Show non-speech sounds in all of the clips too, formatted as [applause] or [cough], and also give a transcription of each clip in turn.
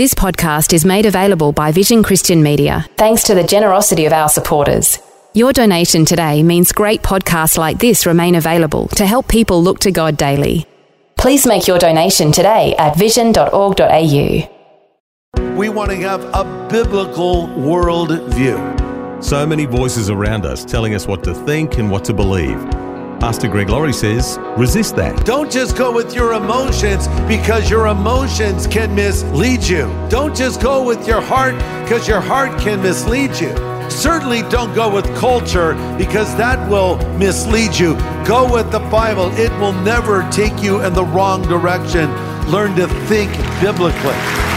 This podcast is made available by Vision Christian Media, thanks to the generosity of our supporters. Your donation today means great podcasts like this remain available to help people look to God daily. Please make your donation today at vision.org.au. We want to have a biblical worldview. So many voices around us telling us what to think and what to believe. Pastor Greg Laurie says, resist that. Don't just go with your emotions because your emotions can mislead you. Don't just go with your heart because your heart can mislead you. Certainly don't go with culture because that will mislead you. Go with the Bible, it will never take you in the wrong direction. Learn to think biblically.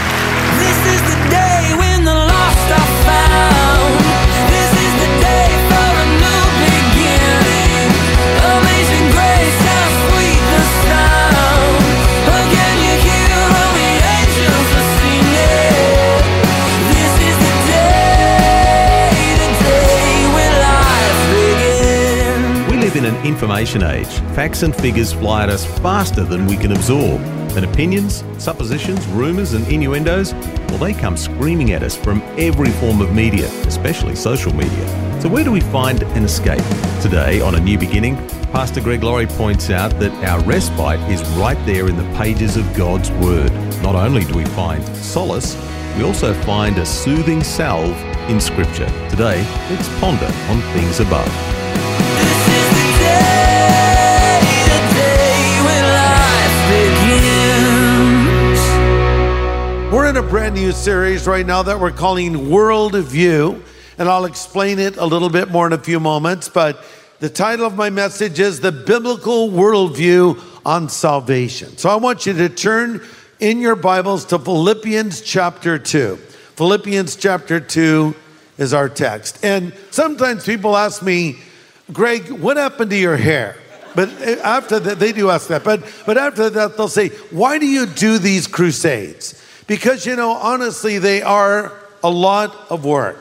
Information age. Facts and figures fly at us faster than we can absorb. And opinions, suppositions, rumours, and innuendos, well, they come screaming at us from every form of media, especially social media. So, where do we find an escape? Today, on A New Beginning, Pastor Greg Laurie points out that our respite is right there in the pages of God's Word. Not only do we find solace, we also find a soothing salve in Scripture. Today, let's ponder on things above. In a brand new series right now that we're calling World View, and I'll explain it a little bit more in a few moments. But the title of my message is The Biblical Worldview on Salvation. So I want you to turn in your Bibles to Philippians chapter 2. Philippians chapter 2 is our text. And sometimes people ask me, Greg, what happened to your hair? But eh, after that, they do ask that. But, but after that, they'll say, Why do you do these crusades? Because, you know, honestly, they are a lot of work.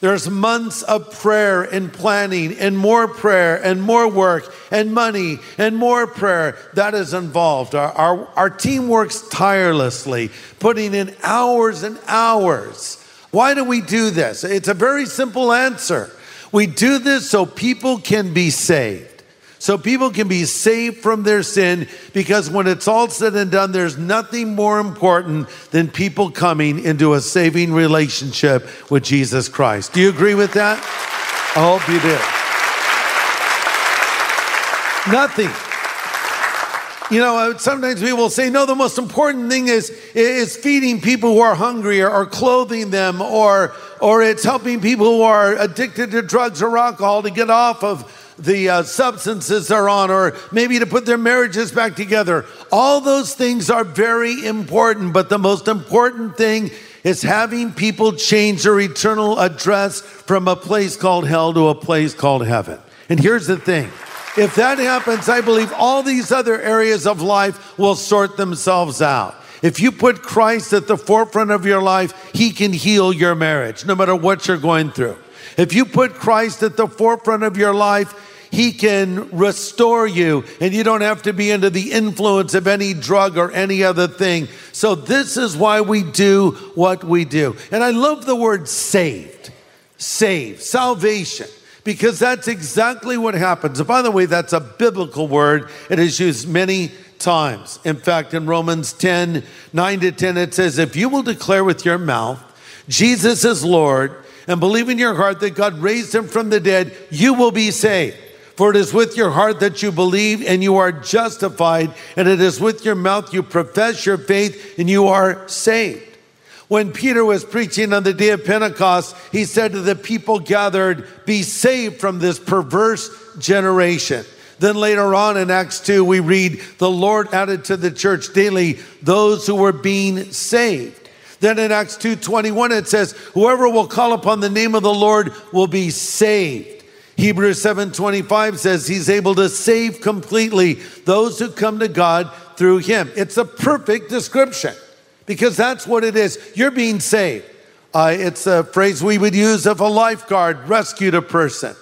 There's months of prayer and planning, and more prayer, and more work, and money, and more prayer that is involved. Our, our, our team works tirelessly, putting in hours and hours. Why do we do this? It's a very simple answer. We do this so people can be saved. So people can be saved from their sin because when it's all said and done, there's nothing more important than people coming into a saving relationship with Jesus Christ. Do you agree with that? I hope you do. Nothing. You know, uh, sometimes people will say, no, the most important thing is, is feeding people who are hungry or, or clothing them or, or it's helping people who are addicted to drugs or alcohol to get off of the uh, substances they're on or maybe to put their marriages back together. All those things are very important, but the most important thing is having people change their eternal address from a place called hell to a place called heaven. And here's the thing. If that happens, I believe all these other areas of life will sort themselves out. If you put Christ at the forefront of your life, He can heal your marriage, no matter what you're going through. If you put Christ at the forefront of your life, He can restore you, and you don't have to be under the influence of any drug or any other thing. So, this is why we do what we do. And I love the word saved, saved, salvation because that's exactly what happens. And by the way, that's a biblical word. It is used many times. In fact, in Romans 10 9 to 10, it says, If you will declare with your mouth, Jesus is Lord, and believe in your heart that God raised him from the dead, you will be saved. For it is with your heart that you believe and you are justified, and it is with your mouth you profess your faith and you are saved. When Peter was preaching on the day of Pentecost, he said to the people gathered, Be saved from this perverse generation. Then later on in Acts 2, we read, The Lord added to the church daily those who were being saved. Then in Acts 2:21 it says, "Whoever will call upon the name of the Lord will be saved." Hebrews 7:25 says he's able to save completely those who come to God through him. It's a perfect description because that's what it is. You're being saved. Uh, it's a phrase we would use if a lifeguard rescued a person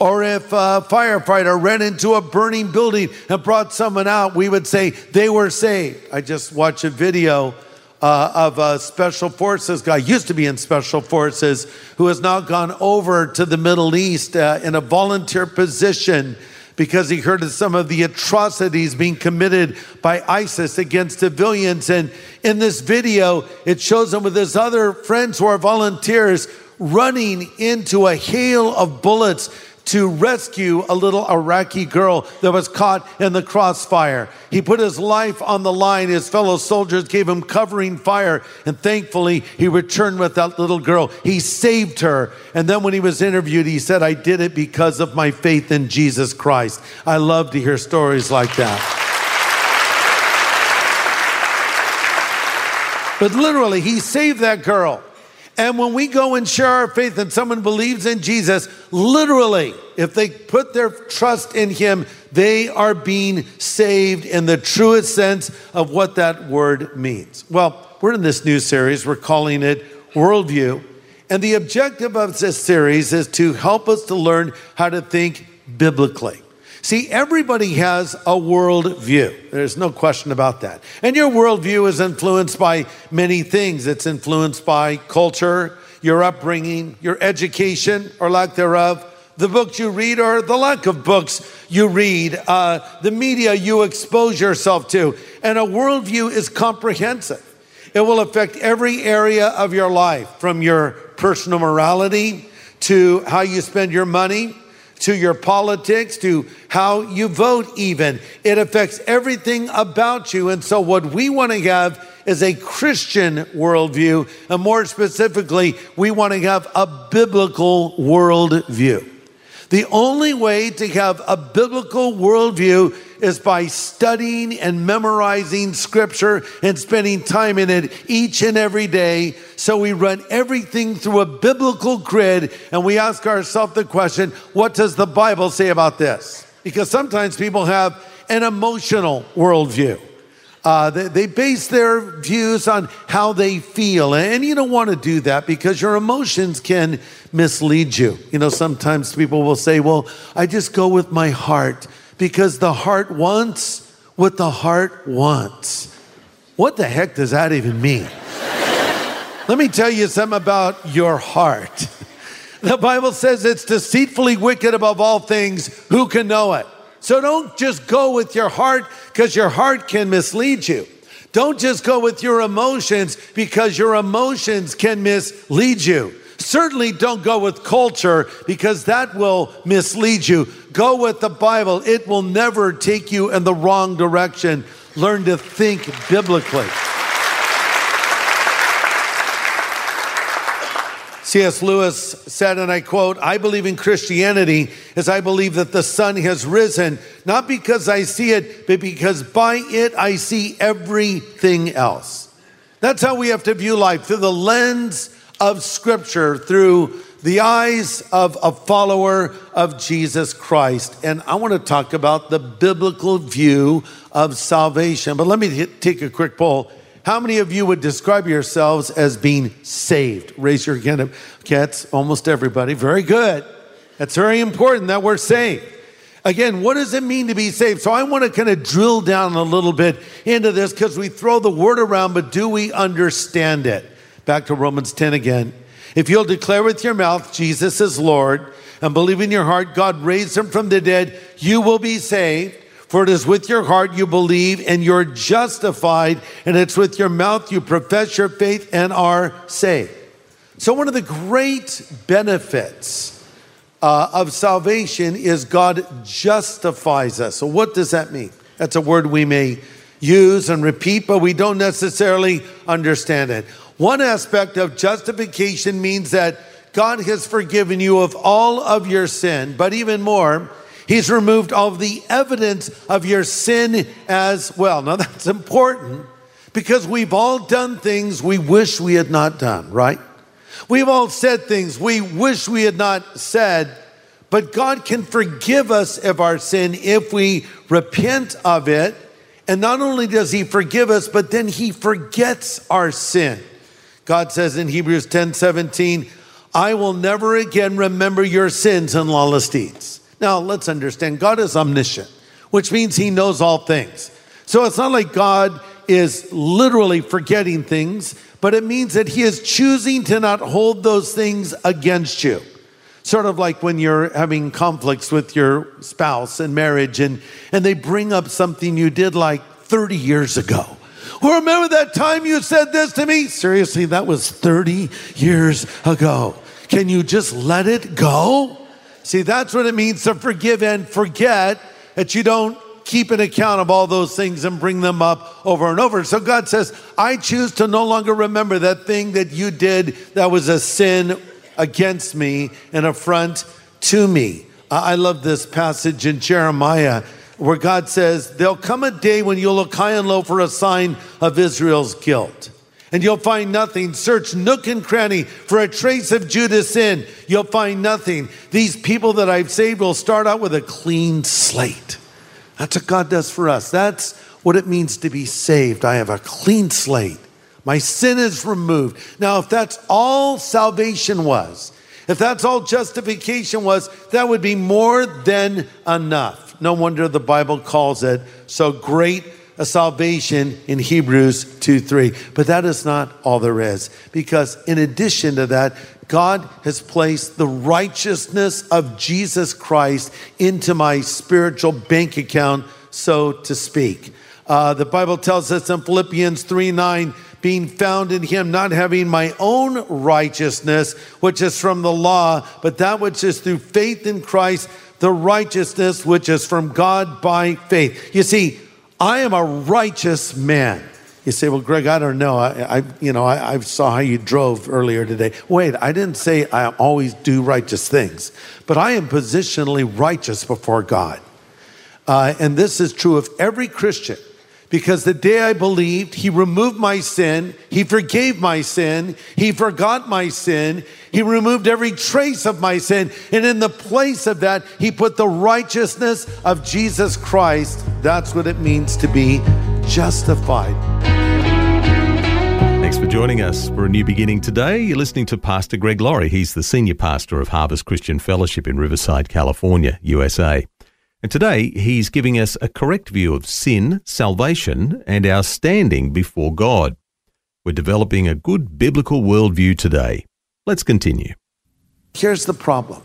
or if a firefighter ran into a burning building and brought someone out, we would say they were saved. I just watched a video uh, of a special forces guy, used to be in special forces, who has now gone over to the Middle East uh, in a volunteer position because he heard of some of the atrocities being committed by ISIS against civilians. And in this video, it shows him with his other friends who are volunteers running into a hail of bullets to rescue a little Iraqi girl that was caught in the crossfire. He put his life on the line. His fellow soldiers gave him covering fire, and thankfully, he returned with that little girl. He saved her. And then, when he was interviewed, he said, I did it because of my faith in Jesus Christ. I love to hear stories like that. But literally, he saved that girl. And when we go and share our faith and someone believes in Jesus, literally, if they put their trust in him, they are being saved in the truest sense of what that word means. Well, we're in this new series, we're calling it Worldview. And the objective of this series is to help us to learn how to think biblically. See, everybody has a worldview. There's no question about that. And your worldview is influenced by many things. It's influenced by culture, your upbringing, your education or lack thereof, the books you read or the lack of books you read, uh, the media you expose yourself to. And a worldview is comprehensive. It will affect every area of your life, from your personal morality to how you spend your money to your politics, to how you vote, even. It affects everything about you. And so, what we want to have is a Christian worldview. And more specifically, we want to have a biblical worldview. The only way to have a biblical worldview is by studying and memorizing scripture and spending time in it each and every day. So we run everything through a biblical grid and we ask ourselves the question what does the Bible say about this? Because sometimes people have an emotional worldview. Uh, they, they, base their views on how they feel. And you don't want to do that because your emotions can mislead you. You know, sometimes people will say, Well, I just go with my heart because the heart wants what the heart wants. What the heck does that even mean? [laughs] Let me tell you something about your heart. [laughs] The Bible says it's deceitfully wicked above all things. Who can know it? So don't just go with your heart because your heart can mislead you. Don't just go with your emotions because your emotions can mislead you. Certainly don't go with culture because that will mislead you. Go with the Bible, it will never take you in the wrong direction. Learn to think biblically. C.S. Lewis said, and I quote, I believe in Christianity as I believe that the sun has risen, not because I see it, but because by it I see everything else. That's how we have to view life through the lens of Scripture, through the eyes of a follower of Jesus Christ. And I want to talk about the biblical view of salvation. But let me take a quick poll. How many of you would describe yourselves as being saved? Raise your hand. Okay, that's almost everybody. Very good. That's very important that we're saved. Again, what does it mean to be saved? So I want to kind of drill down a little bit into this because we throw the word around, but do we understand it? Back to Romans 10 again. If you'll declare with your mouth Jesus is Lord and believe in your heart God raised him from the dead, you will be saved. For it is with your heart you believe and you're justified, and it's with your mouth you profess your faith and are saved. So, one of the great benefits uh, of salvation is God justifies us. So, what does that mean? That's a word we may use and repeat, but we don't necessarily understand it. One aspect of justification means that God has forgiven you of all of your sin, but even more, He's removed all the evidence of your sin as well. Now, that's important Because we've all done things we wish we had not done, right? We've all said things we wish we had not said, but God can forgive us of our sin if we repent of it. And not only does He forgive us, but then He forgets our sin. God says in Hebrews 10 17, I will never again remember your sins and lawless deeds. Now, let's understand God is omniscient, which means He knows all things. So it's not like God is literally forgetting things, but it means that He is choosing to not hold those things against you. Sort of like when you're having conflicts with your spouse in marriage and, and they bring up something you did like 30 years ago. Well, remember that time you said this to me? Seriously, that was 30 years ago. Can you just let it go? See, that's what it means to forgive and forget that you don't keep an account of all those things and bring them up over and over. So God says, I choose to no longer remember that thing that you did that was a sin against me, an affront to me. I love this passage in Jeremiah where God says, There'll come a day when you'll look high and low for a sign of Israel's guilt. And you'll find nothing. Search nook and cranny for a trace of Judah's sin. You'll find nothing. These people that I've saved will start out with a clean slate. That's what God does for us. That's what it means to be saved. I have a clean slate. My sin is removed. Now, if that's all salvation was, if that's all justification was, that would be more than enough. No wonder the Bible calls it so great a salvation in Hebrews 2 3. But that is not all there is, because in addition to that, God has placed the righteousness of Jesus Christ into my spiritual bank account, so to speak. Uh, the Bible tells us in Philippians 3 9, being found in him, not having my own righteousness, which is from the law, but that which is through faith in Christ, the righteousness which is from God by faith. You see, I am a righteous man. You say, well, Greg, I don't know. I, I you know, I, I saw how you drove earlier today. Wait, I didn't say I always do righteous things, but I am positionally righteous before God. Uh, and this is true of every Christian because the day I believed, He removed my sin, He forgave my sin, He forgot my sin, He removed every trace of my sin, and in the place of that, He put the righteousness of Jesus Christ. That's what it means to be justified. Thanks for joining us for a new beginning today. You're listening to Pastor Greg Laurie. He's the senior pastor of Harvest Christian Fellowship in Riverside, California, USA. And today he's giving us a correct view of sin, salvation, and our standing before God. We're developing a good biblical worldview today. Let's continue. Here's the problem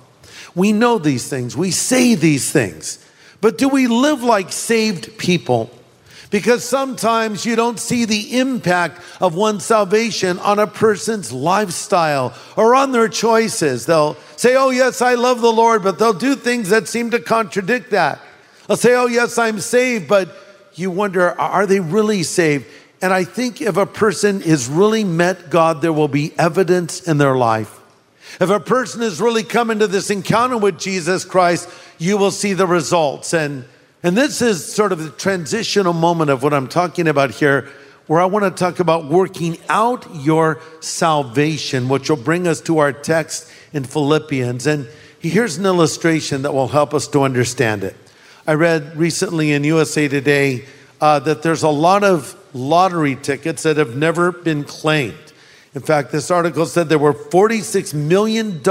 we know these things, we say these things, but do we live like saved people? Because sometimes you don't see the impact of one's salvation on a person's lifestyle or on their choices. They'll say, Oh, yes, I love the Lord, but they'll do things that seem to contradict that. They'll say, Oh, yes, I'm saved, but you wonder, are they really saved? And I think if a person has really met God, there will be evidence in their life. If a person has really come into this encounter with Jesus Christ, you will see the results. And, and this is sort of the transitional moment of what I'm talking about here, where I want to talk about working out your salvation, which will bring us to our text in Philippians. And here's an illustration that will help us to understand it. I read recently in USA Today uh, that there's a lot of lottery tickets that have never been claimed. In fact, this article said there were $46 million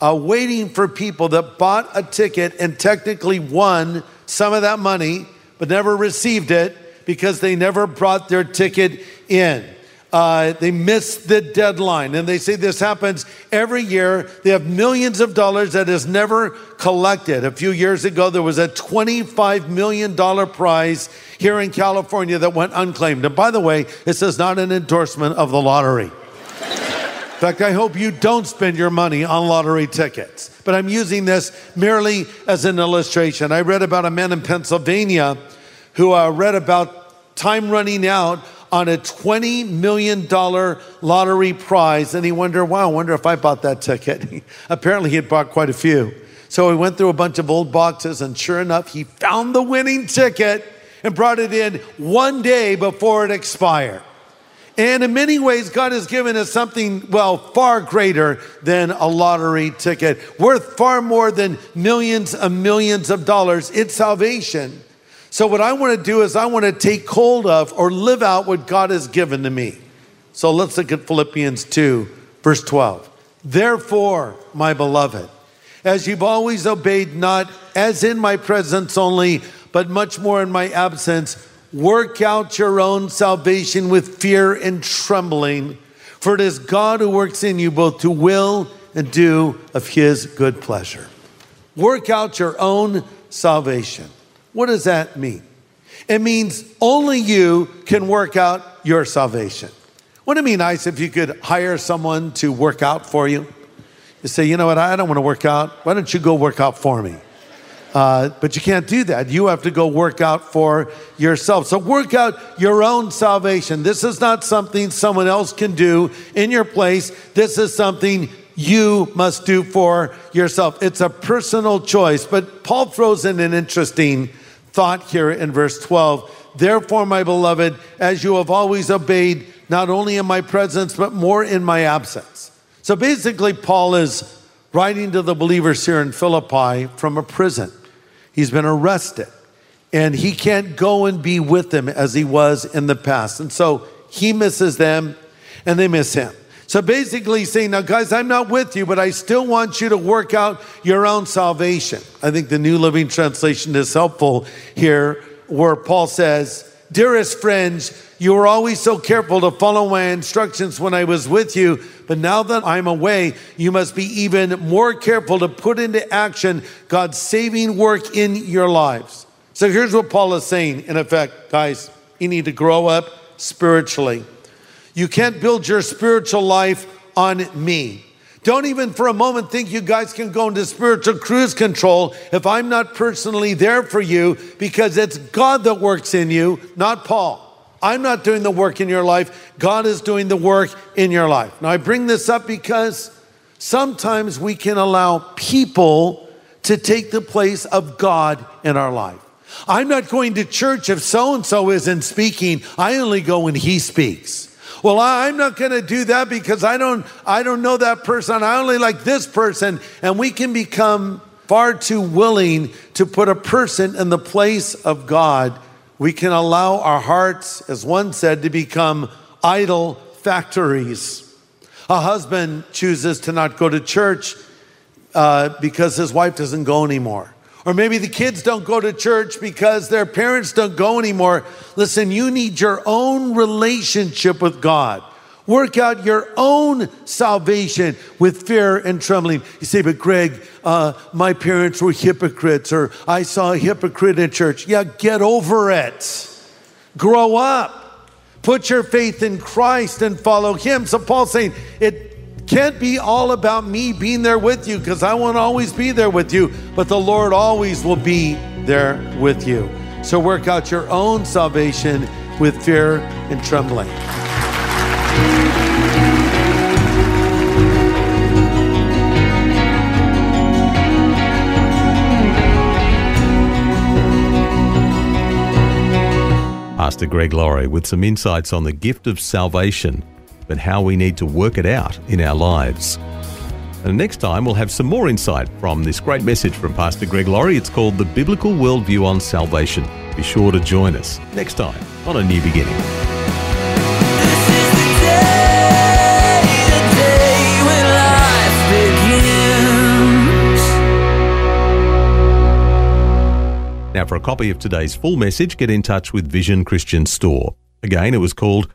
uh, waiting for people that bought a ticket and technically won some of that money, but never received it because they never brought their ticket in. Uh, they missed the deadline. And they say this happens every year. They have millions of dollars that is never collected. A few years ago, there was a $25 million prize here in California that went unclaimed. And by the way, this is not an endorsement of the lottery. In fact, I hope you don't spend your money on lottery tickets. But I'm using this merely as an illustration. I read about a man in Pennsylvania who uh, read about time running out on a $20 million lottery prize. And he wondered, wow, I wonder if I bought that ticket. [laughs] Apparently, he had bought quite a few. So he went through a bunch of old boxes, and sure enough, he found the winning ticket. and brought it in one day before it expired. And in many ways, God has given us something, well, far greater than a lottery ticket, worth far more than millions and millions of dollars. It's salvation. So, what I want to do is, I want to take hold of or live out what God has given to me. So, let's look at Philippians 2, verse 12. Therefore, my beloved, as you've always obeyed, not as in my presence only, but much more in my absence, work out your own salvation with fear and trembling, for it is God who works in you both to will and do of his good pleasure. Work out your own salvation. What does that mean? It means only you can work out your salvation. Wouldn't it be nice if you could hire someone to work out for you? You say, you know what, I don't want to work out. Why don't you go work out for me? Uh, but you can't do that. You have to go work out for yourself. So work out your own salvation. This is not something someone else can do in your place. This is something you must do for yourself. It's a personal choice. But Paul throws in an interesting thought here in verse 12. Therefore, my beloved, as you have always obeyed, not only in my presence, but more in my absence. So basically, Paul is writing to the believers here in Philippi from a prison. He's been arrested and he can't go and be with them as he was in the past. And so he misses them and they miss him. So basically, saying, Now, guys, I'm not with you, but I still want you to work out your own salvation. I think the New Living Translation is helpful here, where Paul says, Dearest friends, you were always so careful to follow my instructions when I was with you, but now that I'm away, you must be even more careful to put into action God's saving work in your lives. So here's what Paul is saying in effect, guys, you need to grow up spiritually. You can't build your spiritual life on me. Don't even for a moment think you guys can go into spiritual cruise control if I'm not personally there for you because it's God that works in you, not Paul. I'm not doing the work in your life. God is doing the work in your life. Now, I bring this up because sometimes we can allow people to take the place of God in our life. I'm not going to church if so and so isn't speaking. I only go when he speaks. Well, I'm not going to do that because I don't I don't know that person. I only like this person and we can become far too willing to put a person in the place of God. We can allow our hearts, as one said, to become idol factories. A husband chooses to not go to church uh, because his wife doesn't go anymore. Or maybe the kids don't go to church because their parents don't go anymore. Listen, you need your own relationship with God. Work out your own salvation with fear and trembling. You say, but Greg, uh, my parents were hypocrites, or I saw a hypocrite in church. Yeah, get over it. Grow up. Put your faith in Christ and follow Him. So Paul's saying, it can't be all about me being there with you because I won't always be there with you, but the Lord always will be there with you. So work out your own salvation with fear and trembling. Pastor Greg Laurie with some insights on the gift of salvation, but how we need to work it out in our lives. And next time, we'll have some more insight from this great message from Pastor Greg Laurie. It's called The Biblical Worldview on Salvation. Be sure to join us next time on A New Beginning. This is the day, the day when life begins. Now, for a copy of today's full message, get in touch with Vision Christian Store. Again, it was called